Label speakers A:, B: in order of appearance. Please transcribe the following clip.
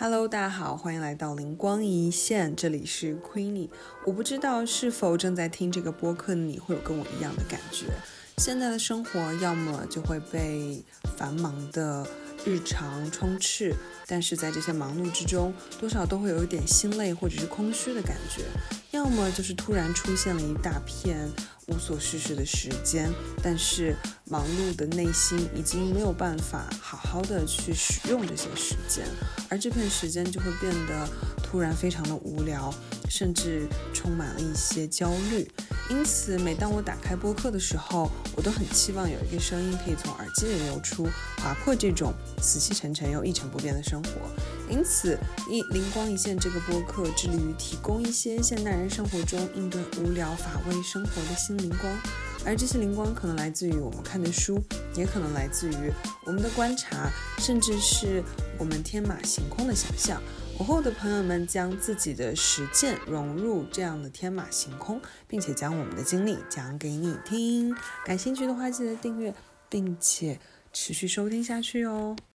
A: Hello，大家好，欢迎来到灵光一现，这里是 Queenie。我不知道是否正在听这个播客的你会有跟我一样的感觉。现在的生活要么就会被繁忙的日常充斥，但是在这些忙碌之中，多少都会有一点心累或者是空虚的感觉；要么就是突然出现了一大片无所事事的时间，但是忙碌的内心已经没有办法好好的去使用这些时间，而这片时间就会变得突然非常的无聊，甚至充满了一些焦虑。因此，每当我打开播客的时候，我都很期望有一个声音可以从耳机里流出，划破这种死气沉沉又一成不变的生活。因此，一灵光一现这个播客致力于提供一些现代人生活中应对无聊乏味生活的新灵光，而这些灵光可能来自于我们看的书，也可能来自于我们的观察，甚至是我们天马行空的想象。午后的朋友们将自己的实践融入这样的天马行空，并且将我们的经历讲给你听。感兴趣的话，记得订阅，并且持续收听下去哦。